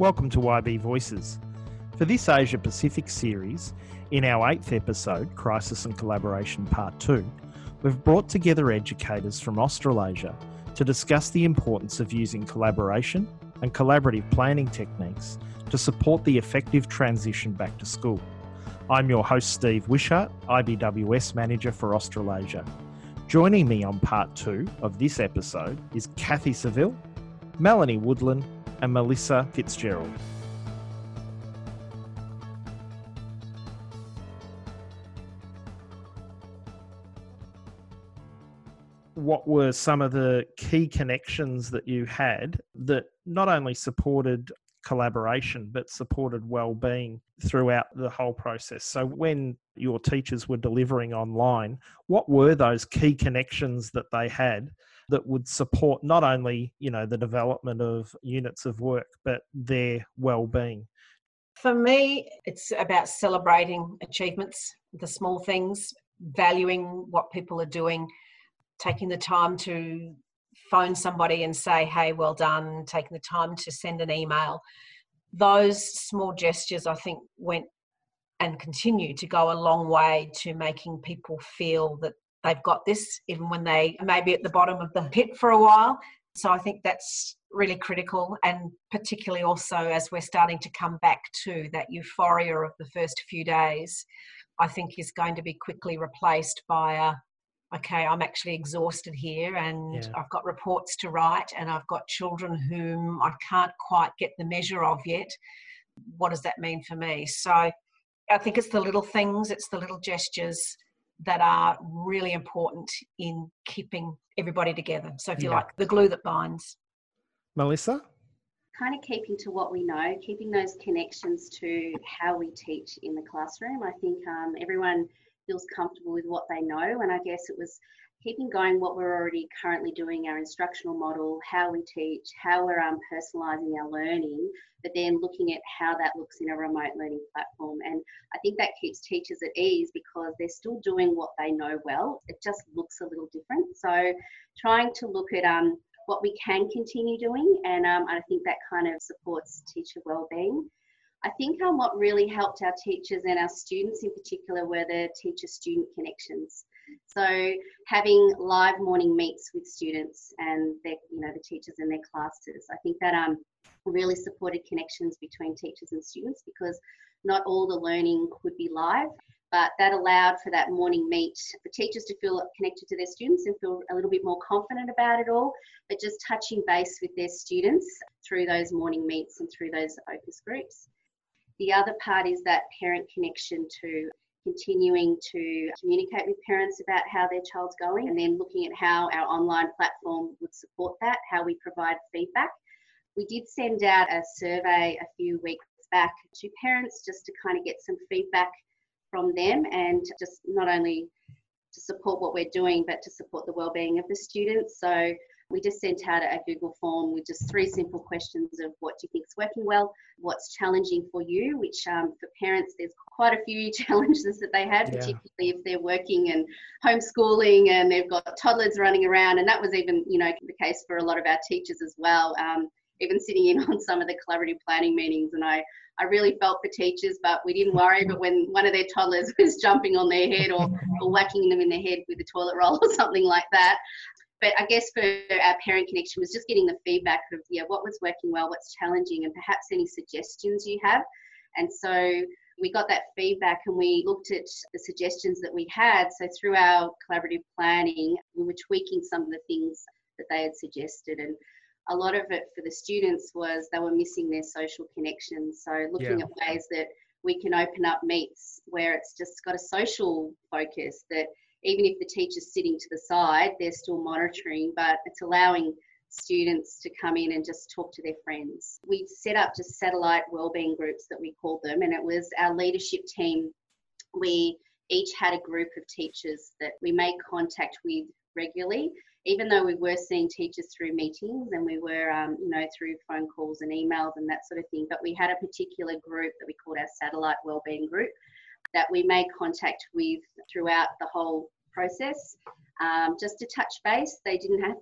Welcome to IB Voices. For this Asia Pacific series, in our eighth episode, Crisis and Collaboration Part 2, we've brought together educators from Australasia to discuss the importance of using collaboration and collaborative planning techniques to support the effective transition back to school. I'm your host, Steve Wishart, IBWS Manager for Australasia. Joining me on part two of this episode is Kathy Seville, Melanie Woodland, and Melissa Fitzgerald. What were some of the key connections that you had that not only supported collaboration but supported well-being throughout the whole process so when your teachers were delivering online what were those key connections that they had that would support not only you know the development of units of work but their well-being. For me it's about celebrating achievements the small things valuing what people are doing taking the time to phone somebody and say hey well done taking the time to send an email. Those small gestures i think went and continue to go a long way to making people feel that they've got this, even when they may be at the bottom of the pit for a while. So I think that's really critical, and particularly also as we're starting to come back to that euphoria of the first few days, I think is going to be quickly replaced by a okay, I'm actually exhausted here and yeah. I've got reports to write and I've got children whom I can't quite get the measure of yet. What does that mean for me? So I think it's the little things, it's the little gestures that are really important in keeping everybody together. So, if you yeah. like, the glue that binds. Melissa? Kind of keeping to what we know, keeping those connections to how we teach in the classroom. I think um, everyone feels comfortable with what they know, and I guess it was keeping going what we're already currently doing, our instructional model, how we teach, how we're um, personalising our learning, but then looking at how that looks in a remote learning platform. And I think that keeps teachers at ease because they're still doing what they know well. It just looks a little different. So trying to look at um, what we can continue doing, and um, I think that kind of supports teacher well-being. I think um, what really helped our teachers and our students in particular were the teacher-student connections. So having live morning meets with students and their, you know, the teachers in their classes, I think that um, really supported connections between teachers and students because not all the learning could be live, but that allowed for that morning meet for teachers to feel connected to their students and feel a little bit more confident about it all, but just touching base with their students through those morning meets and through those focus groups. The other part is that parent connection to continuing to communicate with parents about how their child's going and then looking at how our online platform would support that, how we provide feedback. We did send out a survey a few weeks back to parents just to kind of get some feedback from them and just not only to support what we're doing but to support the well-being of the students. So we just sent out a Google form with just three simple questions of what do you think is working well, what's challenging for you, which um, for parents, there's quite a few challenges that they have, yeah. particularly if they're working and homeschooling and they've got toddlers running around. And that was even, you know, the case for a lot of our teachers as well. Um, even sitting in on some of the collaborative planning meetings and I, I really felt for teachers, but we didn't worry. But when one of their toddlers was jumping on their head or, or whacking them in the head with a toilet roll or something like that, but I guess for our parent connection was just getting the feedback of yeah what was working well, what's challenging, and perhaps any suggestions you have. And so we got that feedback and we looked at the suggestions that we had. So through our collaborative planning, we were tweaking some of the things that they had suggested and a lot of it for the students was they were missing their social connections. So looking yeah. at ways that we can open up meets where it's just got a social focus that even if the teacher's sitting to the side, they're still monitoring, but it's allowing students to come in and just talk to their friends. We set up just satellite wellbeing groups that we called them, and it was our leadership team. We each had a group of teachers that we made contact with regularly, even though we were seeing teachers through meetings and we were, um, you know, through phone calls and emails and that sort of thing. But we had a particular group that we called our satellite wellbeing group that we made contact with throughout the whole process. Um, just to touch base, they didn't have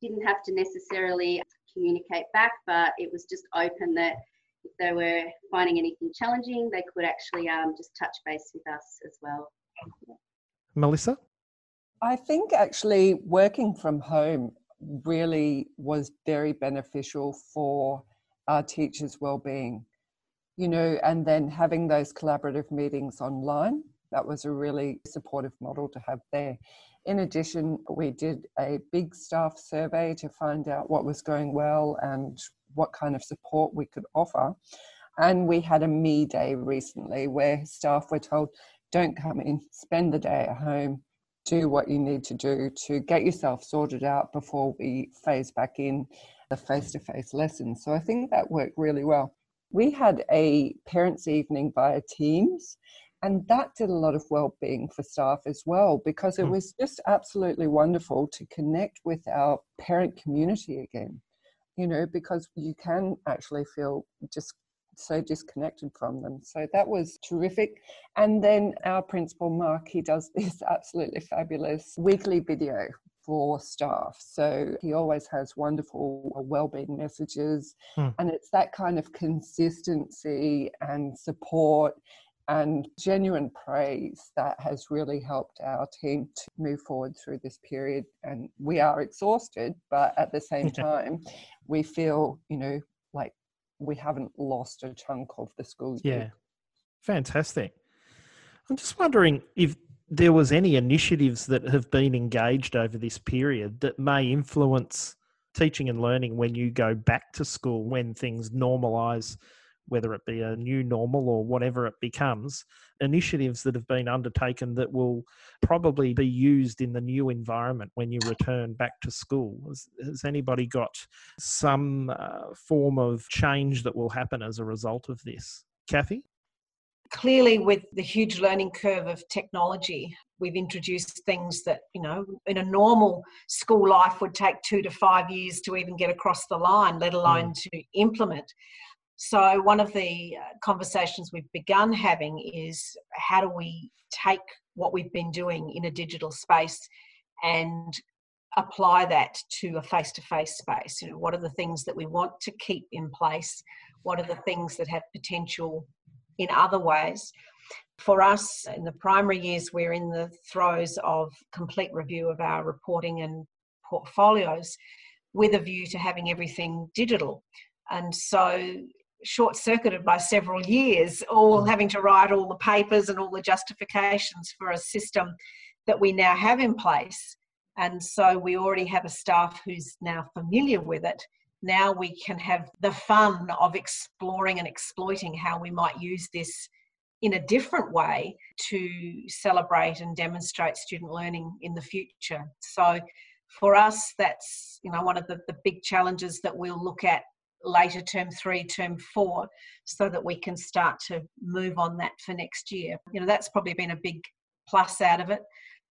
didn't have to necessarily communicate back, but it was just open that if they were finding anything challenging, they could actually um, just touch base with us as well. Melissa? I think actually working from home really was very beneficial for our teachers' well-being. You know, and then having those collaborative meetings online, that was a really supportive model to have there. In addition, we did a big staff survey to find out what was going well and what kind of support we could offer. And we had a me day recently where staff were told, don't come in, spend the day at home, do what you need to do to get yourself sorted out before we phase back in the face to face lessons. So I think that worked really well. We had a parents' evening via Teams, and that did a lot of well-being for staff as well because it hmm. was just absolutely wonderful to connect with our parent community again you know because you can actually feel just so disconnected from them. So that was terrific. And then our principal, Mark, he does this absolutely fabulous weekly video for staff. So he always has wonderful well-being messages hmm. and it's that kind of consistency and support and genuine praise that has really helped our team to move forward through this period and we are exhausted but at the same time we feel you know like we haven't lost a chunk of the school year. Yeah, fantastic. I'm just wondering if there was any initiatives that have been engaged over this period that may influence teaching and learning when you go back to school when things normalize whether it be a new normal or whatever it becomes, initiatives that have been undertaken that will probably be used in the new environment when you return back to school. Has, has anybody got some uh, form of change that will happen as a result of this? Kathy? Clearly, with the huge learning curve of technology, we've introduced things that, you know, in a normal school life would take two to five years to even get across the line, let alone mm. to implement. So, one of the uh, conversations we've begun having is how do we take what we've been doing in a digital space and apply that to a face to face space? You know, what are the things that we want to keep in place? What are the things that have potential in other ways? For us, in the primary years, we're in the throes of complete review of our reporting and portfolios with a view to having everything digital. And so short circuited by several years, all mm. having to write all the papers and all the justifications for a system that we now have in place. And so we already have a staff who's now familiar with it. Now we can have the fun of exploring and exploiting how we might use this in a different way to celebrate and demonstrate student learning in the future. So for us, that's you know one of the, the big challenges that we'll look at later term three, term four, so that we can start to move on that for next year. You know, that's probably been a big plus out of it.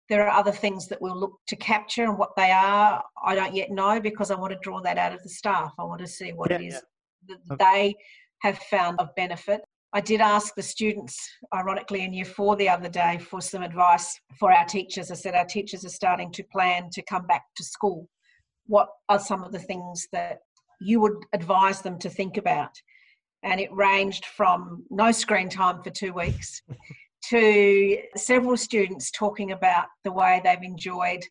There are other things that we'll look to capture, and what they are, I don't yet know because I want to draw that out of the staff. I want to see what yeah, it is yeah. that they have found of benefit. I did ask the students, ironically, in year four the other day for some advice for our teachers. I said, Our teachers are starting to plan to come back to school. What are some of the things that you would advise them to think about. And it ranged from no screen time for two weeks to several students talking about the way they've enjoyed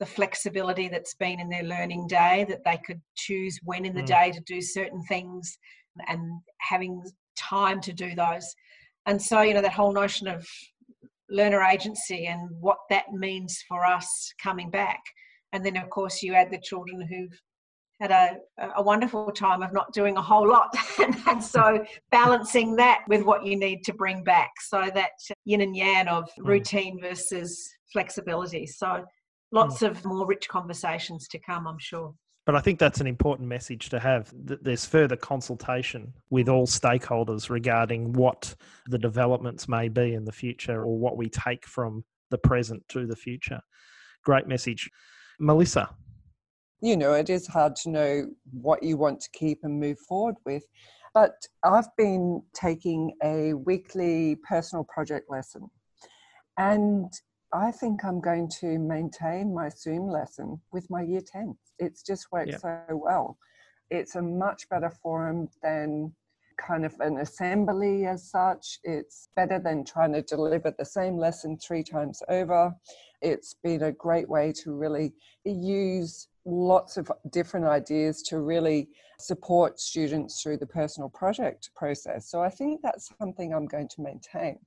the flexibility that's been in their learning day, that they could choose when in the mm. day to do certain things and having time to do those. And so, you know, that whole notion of learner agency and what that means for us coming back. And then, of course, you add the children who've had a, a wonderful time of not doing a whole lot. and so balancing that with what you need to bring back. So that yin and yang of hmm. routine versus flexibility. So lots mm. of more rich conversations to come, I'm sure. But I think that's an important message to have that there's further consultation with all stakeholders regarding what the developments may be in the future or what we take from the present to the future. Great message. Melissa, you know, it is hard to know what you want to keep and move forward with. But I've been taking a weekly personal project lesson. And I think I'm going to maintain my Zoom lesson with my year 10s. It's just worked yeah. so well. It's a much better forum than kind of an assembly as such. It's better than trying to deliver the same lesson three times over. It's been a great way to really use lots of different ideas to really support students through the personal project process. So I think that's something I'm going to maintain.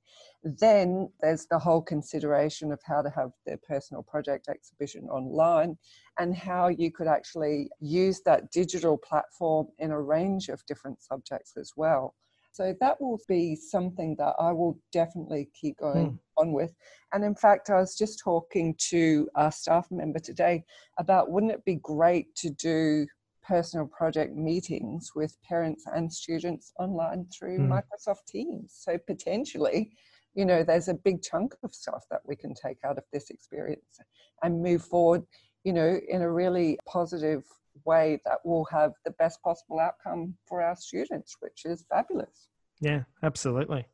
Then there's the whole consideration of how to have the personal project exhibition online and how you could actually use that digital platform in a range of different subjects as well. So that will be something that I will definitely keep going mm. on with. And in fact, I was just talking to a staff member today about wouldn't it be great to do personal project meetings with parents and students online through mm. Microsoft Teams. So potentially, you know, there's a big chunk of stuff that we can take out of this experience and move forward, you know, in a really positive way that will have the best possible outcome for our students, which is fabulous. Yeah, absolutely.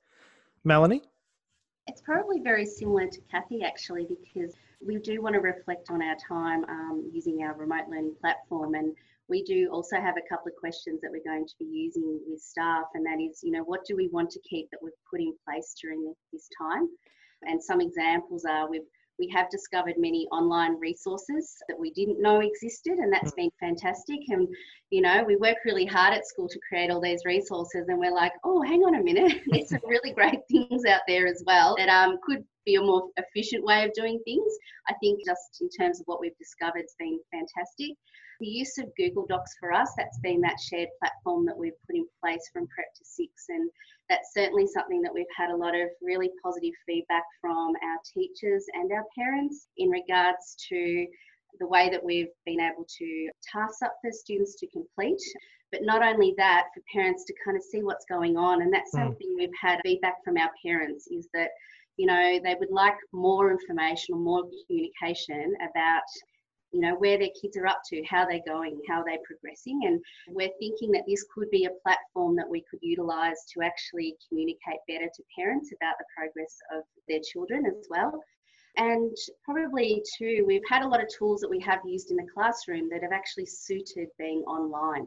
Melanie? It's probably very similar to Kathy actually, because we do want to reflect on our time um, using our remote learning platform and we do also have a couple of questions that we're going to be using with staff, and that is, you know, what do we want to keep that we've put in place during this time? And some examples are we've we have discovered many online resources that we didn't know existed and that's been fantastic. And you know we work really hard at school to create all these resources and we're like oh hang on a minute there's some really great things out there as well that um, could be a more efficient way of doing things. I think just in terms of what we've discovered it's been fantastic the use of Google Docs for us, that's been that shared platform that we've put in place from prep to six. And that's certainly something that we've had a lot of really positive feedback from our teachers and our parents in regards to the way that we've been able to task up for students to complete. But not only that, for parents to kind of see what's going on. And that's mm. something we've had feedback from our parents is that you know they would like more information or more communication about you know where their kids are up to how they're going how they're progressing. And we're thinking that this could be a platform that we could utilize to actually communicate better to parents about the progress of their children as well. And probably too we've had a lot of tools that we have used in the classroom that have actually suited being online.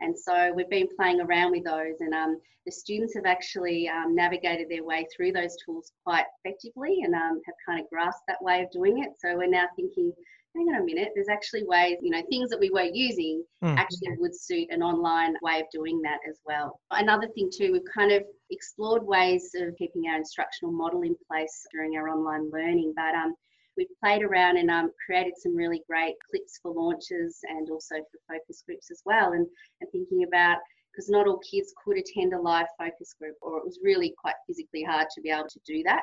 And so we've been playing around with those and um, the students have actually um, navigated their way through those tools quite effectively and um, have kind of grasped that way of doing it. So we're now thinking hang on a minute, there's actually ways, you know, things that we were using mm. actually would suit an online way of doing that as well. Another thing too, we've kind of explored ways of keeping our instructional model in place during our online learning, but um, we've played around and um, created some really great clips for launches and also for focus groups as well, and, and thinking about because not all kids could attend a live focus group, or it was really quite physically hard to be able to do that.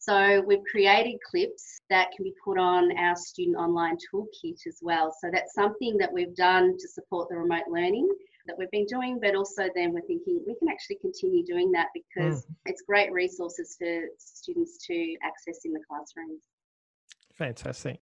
So we've created clips that can be put on our student online toolkit as well. So that's something that we've done to support the remote learning that we've been doing, but also then we're thinking we can actually continue doing that because mm. it's great resources for students to access in the classrooms. Fantastic.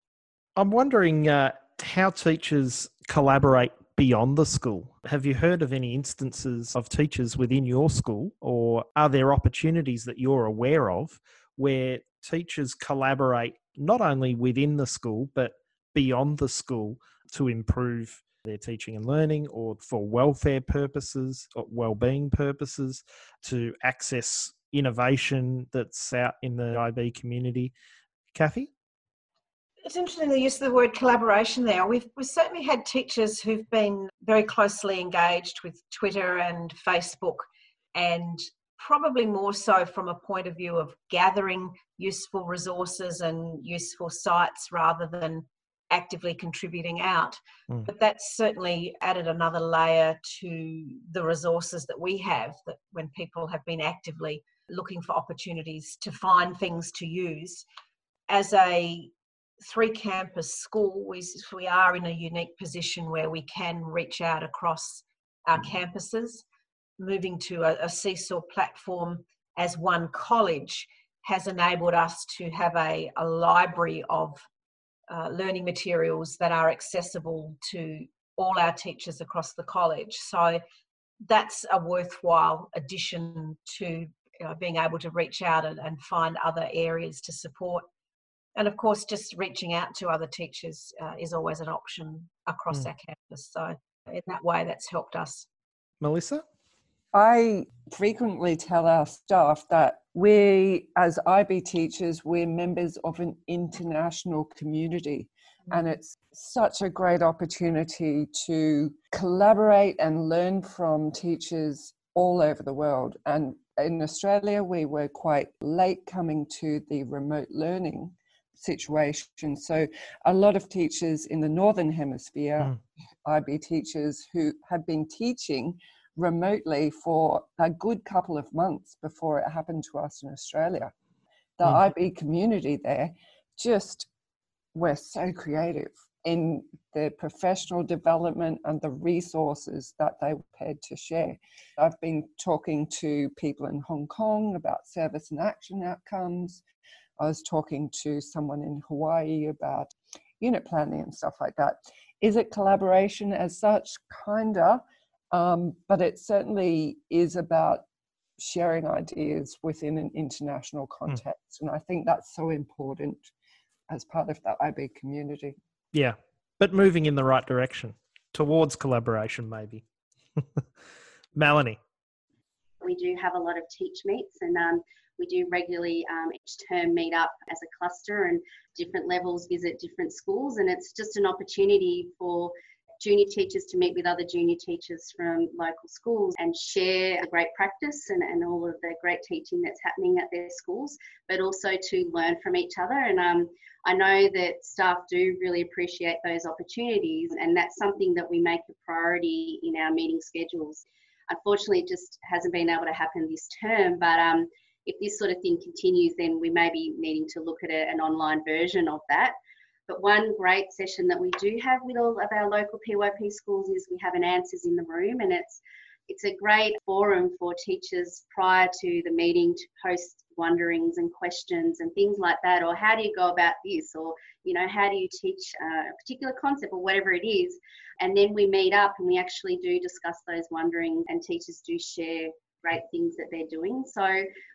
I'm wondering uh, how teachers collaborate beyond the school. Have you heard of any instances of teachers within your school, or are there opportunities that you're aware of where teachers collaborate not only within the school but beyond the school to improve their teaching and learning or for welfare purposes or well-being purposes to access innovation that's out in the IB community. Kathy? It's interesting the use of the word collaboration there. We've, we've certainly had teachers who've been very closely engaged with Twitter and Facebook and probably more so from a point of view of gathering useful resources and useful sites rather than actively contributing out. Mm. But that's certainly added another layer to the resources that we have that when people have been actively looking for opportunities to find things to use. As a three campus school, we, we are in a unique position where we can reach out across our campuses moving to a, a seesaw platform as one college has enabled us to have a, a library of uh, learning materials that are accessible to all our teachers across the college. So that's a worthwhile addition to you know, being able to reach out and, and, find other areas to support. And of course, just reaching out to other teachers uh, is always an option across mm. our campus. So, in that way, that's helped us. Melissa? I frequently tell our staff that we, as IB teachers, we're members of an international community. And mm. it's such a great opportunity to collaborate and learn from teachers all over the world. And in Australia, we were quite late coming to the remote learning situation. So, a lot of teachers in the Northern Hemisphere, mm. IB teachers who have been teaching remotely for a good couple of months before it happened to us in Australia. The mm. IB community there just were so creative in the professional development and the resources that they were prepared to share. I've been talking to people in Hong Kong about service and action outcomes. I was talking to someone in Hawaii about unit planning and stuff like that. Is it collaboration as such? Kinda. Um, but it certainly is about sharing ideas within an international hmm. context. Mm. And I think that's so important as part of that IB community. Yeah, but moving in the right direction towards collaboration, maybe. Melanie. We do have a lot of teach meets and um, we do regularly um, each term meet up as a cluster and different levels visit different schools. And it's just an opportunity for junior teachers to meet with other junior teachers from local schools and share great practice and, and all of the great teaching that's happening at their schools, but also to learn from each other. And um, I know that staff do really appreciate those opportunities, and that's something that we make a priority in our meeting schedules. Unfortunately, it just hasn't been able to happen this term, but um, if this sort of thing continues, then we may be needing to look at a, an online version of that. But one great session that we do have with all of our local PYP schools is we have an answers in the room, and it's it's a great forum for teachers prior to the meeting to post wonderings and questions and things like that or how do you go about this? Or you know how do you teach a particular concept or whatever it is? And then we meet up and we actually do discuss those wonderings and teachers do share great things that they're doing. So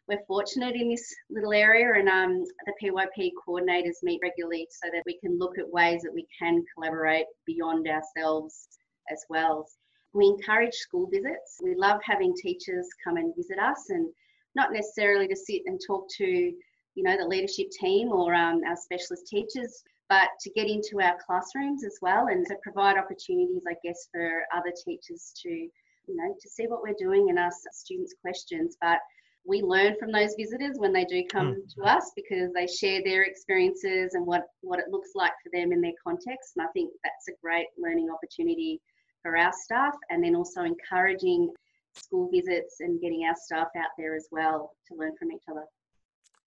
we're fortunate in this little area, and um, the PYP coordinators meet regularly so that we can look at ways that we can collaborate beyond ourselves as well. We encourage school visits. We love having teachers come and visit us, and not necessarily to sit and talk to, you know, the leadership team or um, our specialist teachers, but to get into our classrooms as well, and to provide opportunities, I guess, for other teachers to you know, to see what we're doing and ask students questions. But we learn from those visitors when they do come mm. to us because they share their experiences and what, what it looks like for them in their context. And I think that's a great learning opportunity for our staff and then also encouraging school visits and getting our staff out there as well to learn from each other.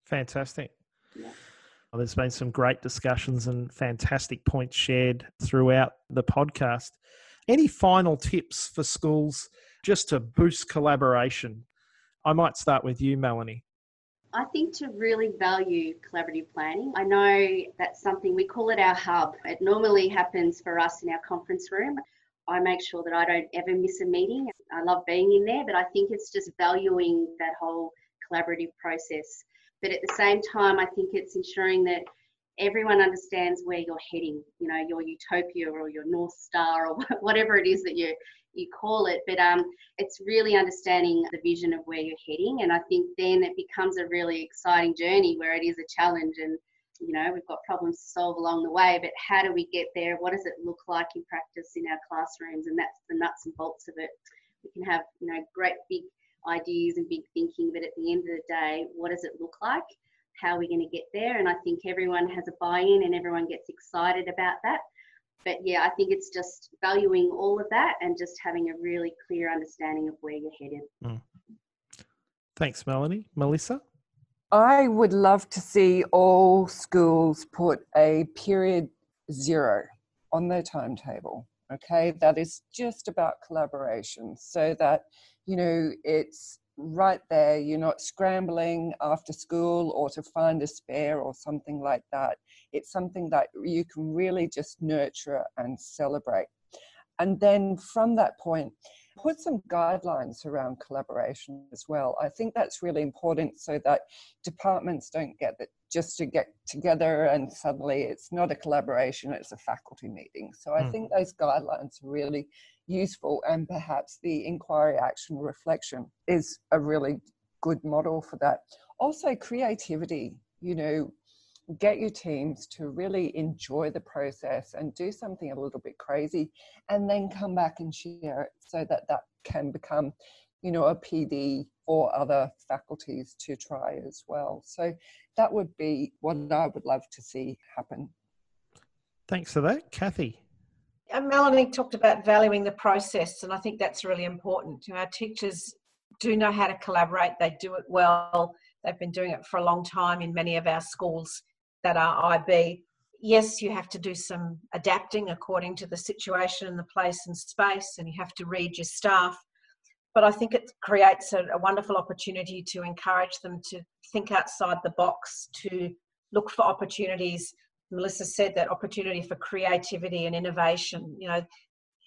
Fantastic. Yeah. Well, there's been some great discussions and fantastic points shared throughout the podcast. Any final tips for schools just to boost collaboration? I might start with you, Melanie. I think to really value collaborative planning, I know that's something we call it our hub. It normally happens for us in our conference room. I make sure that I don't ever miss a meeting. I love being in there, but I think it's just valuing that whole collaborative process. But at the same time, I think it's ensuring that everyone understands where you're heading, you know, your utopia or your North Star or whatever it is that you you call it. But um, it's really understanding the vision of where you're heading, and I think then it becomes a really exciting journey where it is a challenge, and you know we've got problems to solve along the way. But how do we get there? What does it look like in practice in our classrooms? And that's the nuts and bolts of it. We can have you know great big ideas and big thinking, but at the end of the day, what does it look like? How we're going to get there. And I think everyone has a buy in and everyone gets excited about that. But yeah, I think it's just valuing all of that and just having a really clear understanding of where you're headed. Mm. Thanks, Melanie. Melissa? I would love to see all schools put a period zero on their timetable. Okay, that is just about collaboration so that, you know, it's right there. You're not scrambling after school or to find a spare or something like that. It's something that you can really just nurture and celebrate. And then from that point, put some guidelines around collaboration as well. I think that's really important so that departments don't get that just to get together and suddenly it's not a collaboration, it's a faculty meeting. So I mm. think those guidelines are really useful and perhaps the inquiry, action, reflection is a really good model for that. Also, creativity, you know, get your teams to really enjoy the process and do something a little bit crazy and then come back and share it so that that can become you know a pd for other faculties to try as well. So that would be what i would love to see happen. Thanks for that kathy and melanie talked about valuing the process and i think that's really important you know, our teachers do know how to collaborate they do it well they've been doing it for a long time in many of our schools that are IB, yes, you have to do some adapting according to the situation and the place and space, and you have to read your staff. But I think it creates a, a wonderful opportunity to encourage them to think outside the box, to look for opportunities. Melissa said that opportunity for creativity and innovation. You know,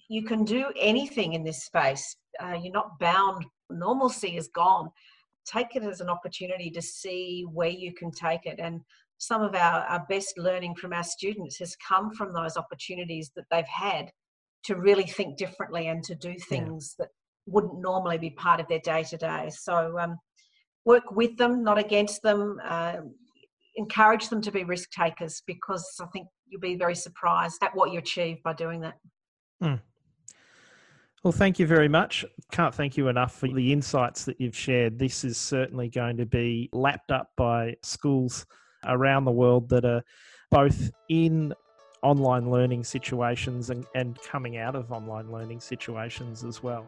you can do anything in this space. Uh, you're not bound. Normalcy is gone. Take it as an opportunity to see where you can take it. And some of our, our best learning from our students has come from those opportunities that they've had to really think differently and to do things yeah. that wouldn't normally be part of their day to day. So um, work with them, not against them. Uh, encourage them to be risk takers because I think you'll be very surprised at what you achieve by doing that. Mm. Well, thank you very much. Can't thank you enough for the insights that you've shared. This is certainly going to be lapped up by schools around the world that are both in online learning situations and, and coming out of online learning situations as well.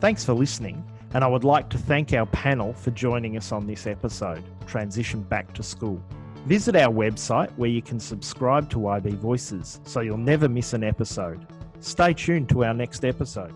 Thanks for listening, and I would like to thank our panel for joining us on this episode, Transition Back to School. Visit our website where you can subscribe to IB Voices so you'll never miss an episode. Stay tuned to our next episode.